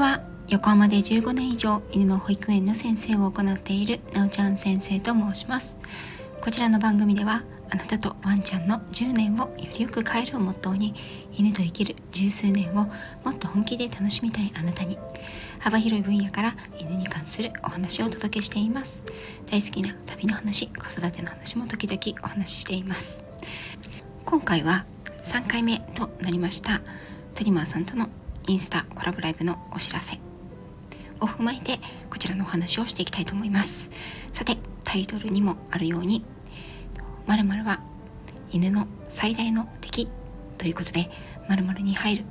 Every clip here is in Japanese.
ちは横浜で15年以上犬の保育園の先生を行っているなおちゃん先生と申します。こちらの番組ではあなたとワンちゃんの10年をよりよく変えるをモットーに犬と生きる十数年をもっと本気で楽しみたいあなたに幅広い分野から犬に関するお話をお届けしています。大好きな旅の話子育ての話も時々お話ししています。今回は3回目となりました。トリマーさんとのインスタコラボライブのお知らせ。を踏まえてこちらのお話をしていきたいと思います。さてタイトルにもあるように〇〇は犬の最大の敵ということで〇〇に入る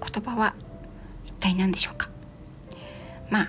言葉は一体何でしょうか？まあ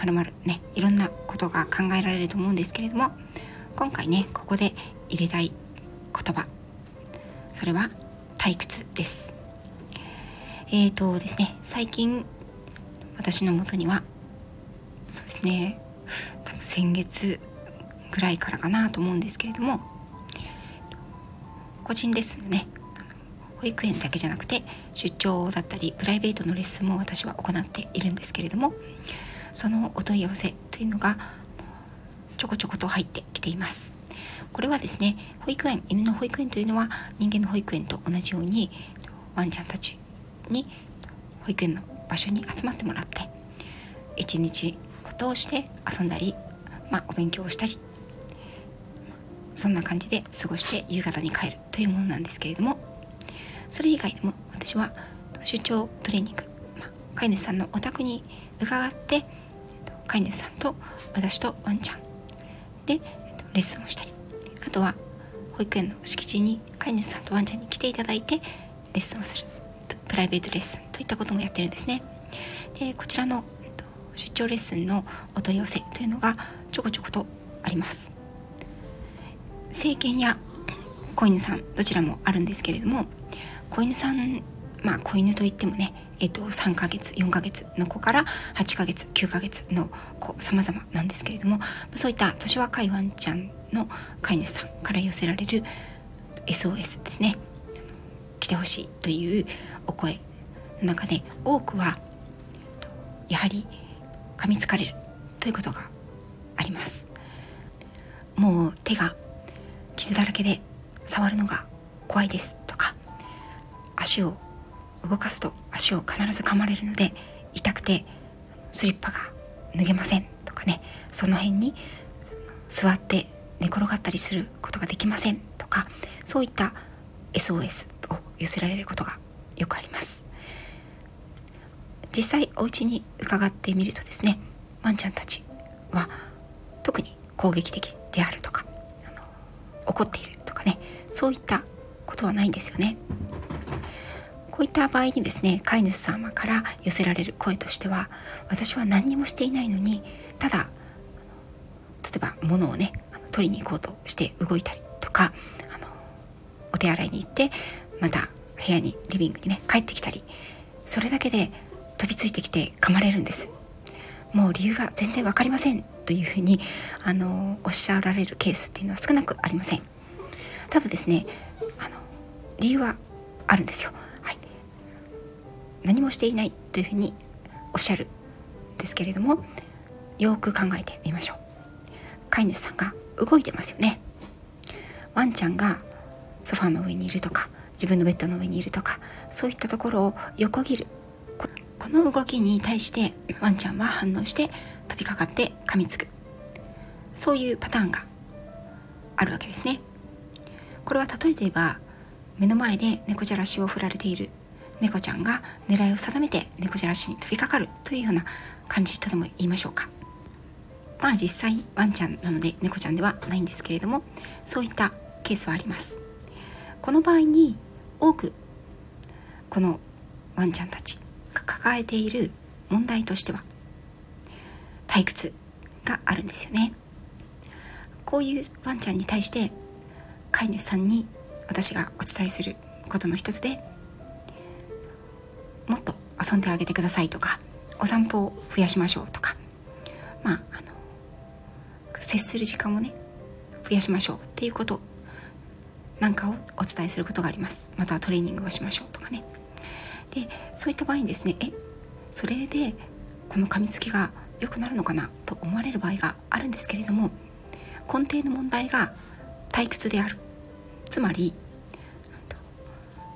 〇〇ねいろんなことが考えられると思うんですけれども今回ねここで入れたい言葉。それは退屈です。えーとですね最近私のもとにはそうですね多分先月ぐらいからかなと思うんですけれども個人レッスンのね保育園だけじゃなくて出張だったりプライベートのレッスンも私は行っているんですけれどもそのお問い合わせというのがちょこちょこと入ってきています。これはですね保育園犬の保育園というのは人間の保育園と同じようにワンちゃんたちに保育園の場所に集まってもらって一日を通して遊んだり、まあ、お勉強をしたりそんな感じで過ごして夕方に帰るというものなんですけれどもそれ以外でも私は出張トレーニング、まあ、飼い主さんのお宅に伺って飼い主さんと私とワンちゃんでレッスンをしたりあとは保育園の敷地に飼い主さんとワンちゃんに来ていただいてレッスンをする。プライベートレッスンといったこともやってるんですね。でこちらの出張レッスンのお問い合わせというのがちょこちょことあります。成犬や子犬さんどちらもあるんですけれども子犬さんまあ子犬といってもねえっと、3ヶ月4ヶ月の子から8ヶ月9ヶ月の子様々なんですけれどもそういった年若いワンちゃんの飼い主さんから寄せられる SOS ですね。来てほしいというお声の中で多くはやはり噛みつかれるということがあります。もう手が傷だらけで触るのが怖いですとか足を動かすと足を必ず噛まれるので痛くてスリッパが脱げませんとかね。その辺に座って寝転がったりすることができませんとかそういった SOS 寄せられることがよくあります。実際お家に伺ってみるとですねワンちゃんたちは特に攻撃的であるとか怒っているとかねそういったことはないんですよね。こういった場合にですね飼い主様から寄せられる声としては私は何にもしていないのにただ例えば物をね取りに行こうとして動いたりとかあのお手洗いに行ってまた部屋にリビングにね帰ってきたりそれだけで飛びついてきて噛まれるんです。もう理由が全然分かりませんというふうにあのおっしゃられるケースっていうのは少なくありません。ただですねあの理由はあるんですよ、はい、何もしていないというふうにおっしゃるんですけれどもよく考えてみましょう。飼い主さんが動いてますよね。ワンちゃんがソファーの上にいるとか自分のベッドの上にいるとかそういったところを横切る。この動きに対してワンちゃんは反応して飛びかかって噛みつく。そういうパターンがあるわけですね。これは例えて言えば目の前で猫じゃらしを振られている。猫ちゃんが狙いを定めて猫じゃらしに飛びかかる。というような感じとでも言いましょうか。まあ実際ワンちゃんなので猫ちゃんではないんですけれどもそういったケースはあります。この場合に多くこのワンちゃんたちが抱えている問題としては退屈があるんですよね。こういうワンちゃんに対して飼い主さんに私がお伝えすることの一つでもっと遊んであげてくださいとかお散歩を増やしましょうとかまああの接する時間をね増やしましょうっていうことなんかをお伝えすることがあります。またトレーニングをしましょうとかね。でそういった場合にですねえそれでこの噛みつきが良くなるのかなと思われる場合があるんですけれども根底の問題が退屈である。つまり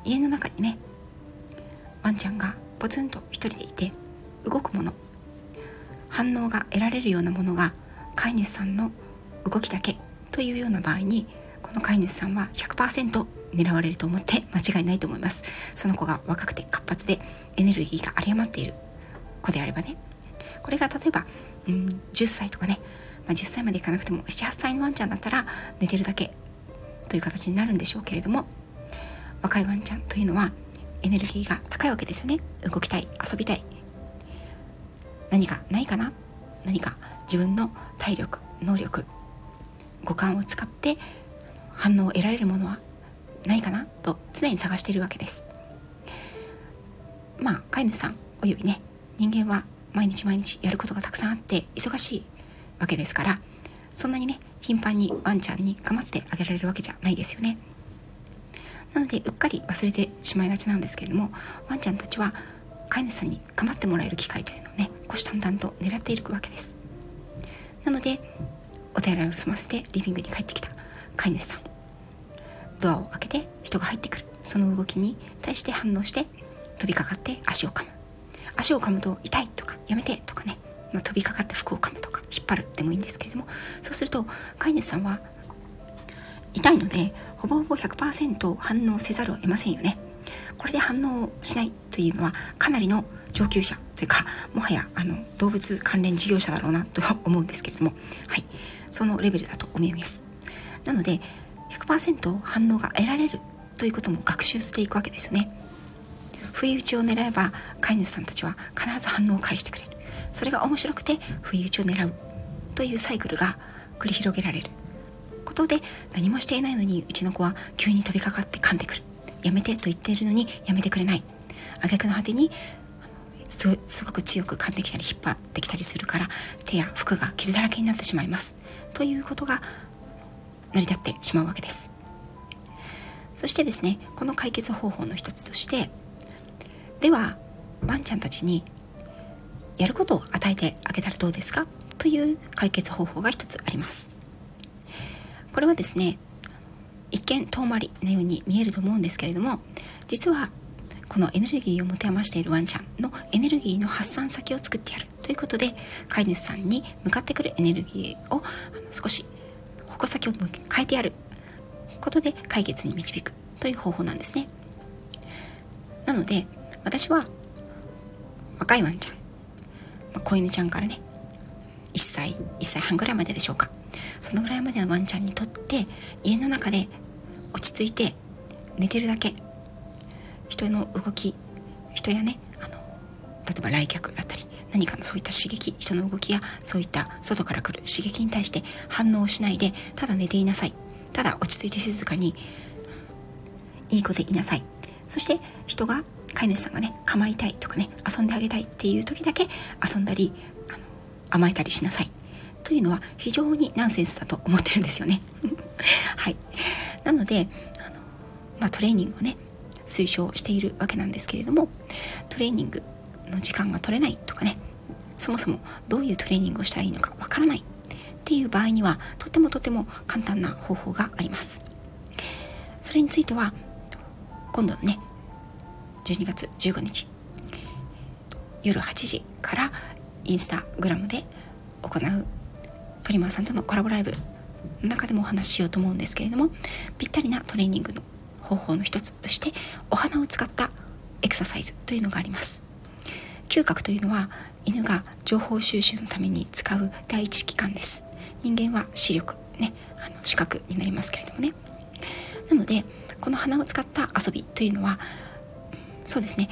家の中にねワンちゃんがポツンと一人でいて動くもの反応が得られるようなものが飼い主さんの動きだけというような場合にの飼い主さんは100%狙われると思って間違いないと思います。その子が若くて活発でエネルギーが有り余っている子であればね。これが例えば、うん、10歳とかね、まあ、10歳までいかなくても78歳のワンちゃんだったら寝てるだけという形になるんでしょうけれども若いワンちゃんというのはエネルギーが高いわけですよね。動きたい遊びたい。何かないかな？何か自分の体力能力五感を使って反応を得られるものはないかなと常に探しているわけです。まあ飼い主さんおよびね人間は毎日毎日やることがたくさんあって忙しいわけですからそんなにね頻繁にワンちゃんに構ってあげられるわけじゃないですよね。なのでうっかり忘れてしまいがちなんですけれどもワンちゃんたちは飼い主さんに構ってもらえる機会というのをね虎視眈々と狙っているわけです。なのでお手洗いを済ませてリビングに帰ってきた飼い主さん。ドアを開けて人が入ってくる。その動きに対して反応して飛びかかって足を噛む。足を噛むと痛いとかやめてとかね、まあ、飛びかかって服を噛むとか引っ張るでもいいんですけれども。そうすると飼い主さんは痛いのでほぼほぼ100%反応せざるを得ませんよね。これで反応しないというのはかなりの上級者というかもはやあの動物関連事業者だろうなとは思うんですけれども。はい。そのレベルだと思います。なので100%反応が得られるということも学習していくわけですよね。不意打ちを狙えば飼い主さんたちは必ず反応を返してくれる。それが面白くて不意打ちを狙うというサイクルが繰り広げられる。ことで何もしていないのにうちの子は急に飛びかかって噛んでくる。やめてと言っているのにやめてくれない。挙句の果てにすごく強く噛んできたり引っ張ってきたりするから手や服が傷だらけになってしまいます。ということが成り立ってしまうわけです。そしてですねこの解決方法の一つとしてではワンちゃんたちにやることを与えてあげたらどうですか？という解決方法が一つあります。これはですね一見遠回りなように見えると思うんですけれども実はこのエネルギーを持て余しているワンちゃんのエネルギーの発散先を作ってやるということで飼い主さんに向かってくるエネルギーを少し矛先を変えてやる。ことで解決に導くという方法なんですね。なので私は若いワンちゃん、まあ、子犬ちゃんからね。1歳1歳半ぐらいまででしょうか。そのぐらいまでのワンちゃんにとって家の中で落ち着いて寝てるだけ。人の動き人やねあの例えば来客だったり何かのそういった刺激人の動きやそういった外から来る刺激に対して反応しないでただ寝ていなさいただ落ち着いて静かにいい子でいなさいそして人が飼い主さんがね構いたいとかね遊んであげたいっていう時だけ遊んだりあの甘えたりしなさいというのは非常にナンセンスだと思ってるんですよね。はい。なので、あのまあ、トレーニングをね、推奨しているわけなんですけれども、トレーニングの時間が取れないとかね、そもそもどういうトレーニングをしたらいいのかわからないっていう場合には、とてもとても簡単な方法があります。それについては、今度のね、12月15日、夜8時からインスタグラムで行うトリマーさんとのコラボライブの中でもお話ししようと思うんですけれどもぴったりなトレーニングの方法の一つとしてお花を使ったエクササイズというのがあります嗅覚というのは犬が情報収集のために使う第一機関です。人間は視力ねあの視覚になりますけれどもね。なのでこの花を使った遊びというのはそうですね。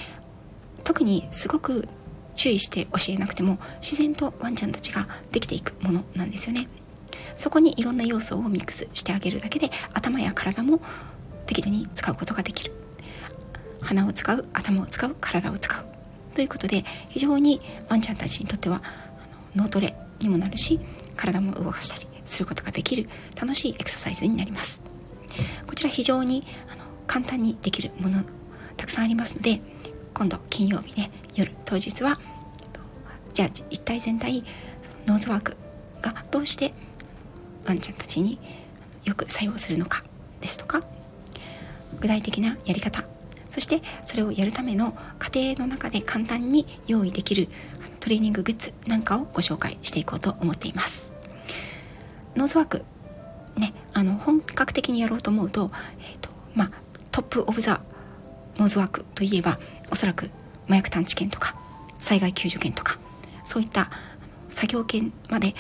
特にすごく注意して教えなくても自然とワンちゃんたちができていくものなんですよね。そこにいろんな要素をミックスしてあげるだけで頭や体も適度に使うことができる。鼻を使う頭を使う体を使う。ということで非常にワンちゃんたちにとっては脳トレにもなるし体も動かしたりすることができる楽しいエクササイズになります。こちら非常にあの簡単にできるものたくさんありますので今度金曜日ね夜当日はじゃあ一体全体ノーズワークがどうしてワンちゃんたちによく作用するのかですとか具体的なやり方そしてそれをやるための過程の中で簡単に用意できるトレーニンググッズなんかをご紹介していこうと思っています。ノーズワークねあの本格的にやろうと思うと,、えーとまあ、 top of the nose work といえばおそらく麻薬探知犬とか災害救助犬とかそういった作業犬まで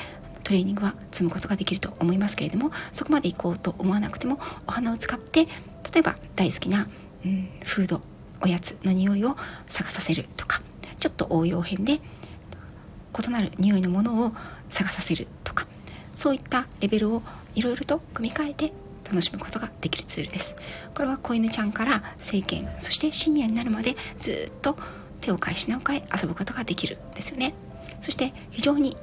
トレーニングは積むことができると思いますけれどもそこまで行こうと思わなくてもお鼻を使って例えば大好きな、うん、フードおやつの匂いを探させるとかちょっと応用編で異なる匂いのものを探させるとかそういったレベルをいろいろと組み替えて楽しむことができるツールです。これは子犬ちゃんから成犬そしてシニアになるまでずっと手を変え品を変え遊ぶことができるんですよね。そして非常に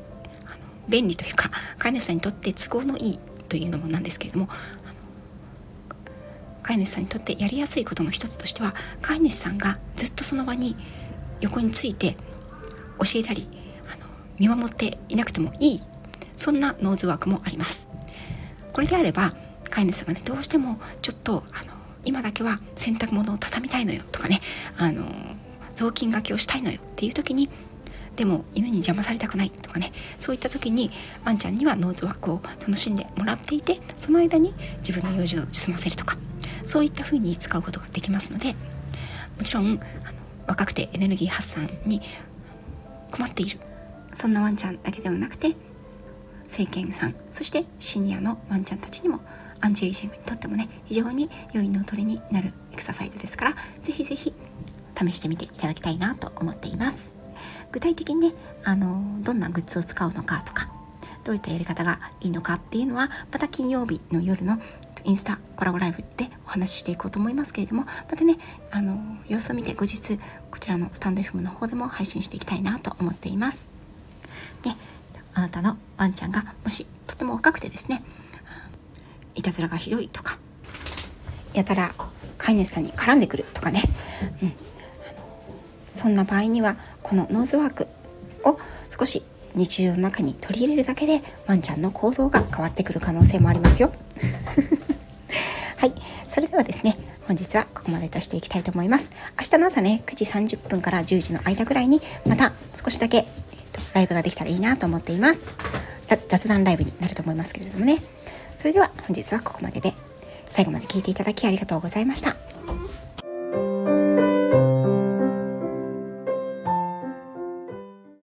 便利というか飼い主さんにとって都合のいいというのもなんですけれども飼い主さんにとってやりやすいことの一つとしては飼い主さんがずっとその場に横について教えたりあの見守っていなくてもいい。そんなノーズワークもあります。これであれば飼い主さんがねどうしてもちょっとあの今だけは洗濯物を畳みたいのよとかねあの雑巾がけをしたいのよっていう時にでも犬に邪魔されたくないとかねそういった時にワンちゃんにはノーズワークを楽しんでもらっていてその間に自分の用事を済ませるとか。そういった風に使うことができますのでもちろんあの若くてエネルギー発散に困っているそんなワンちゃんだけではなくて政権さんそしてシニアのワンちゃんたちにもアンチエイジングにとってもね非常に良い脳トレになるエクササイズですから是非是非試してみていただきたいなと思っています。具体的にねあのどんなグッズを使うのかとかどういったやり方がいいのかっていうのはまた金曜日の夜のインスタコラボライブでお話ししていこうと思いますけれどもまたねあの様子を見て後日こちらのスタンド FM の方でも配信していきたいなと思っています。ねあなたのワンちゃんがもしとても若くてですねいたずらがひどいとかやたら飼い主さんに絡んでくるとかね、うん、そんな場合にはこのノーズワークを少し日常の中に取り入れるだけでワンちゃんの行動が変わってくる可能性もありますよ。それではですね本日はここまでとしていきたいと思います。明日の朝ね9時30分から10時の間ぐらいにまた少しだけ、えーと、ライブができたらいいなと思っています。雑談ライブになると思いますけれどもね。それでは本日はここまでで最後まで聞いていただきありがとうございました。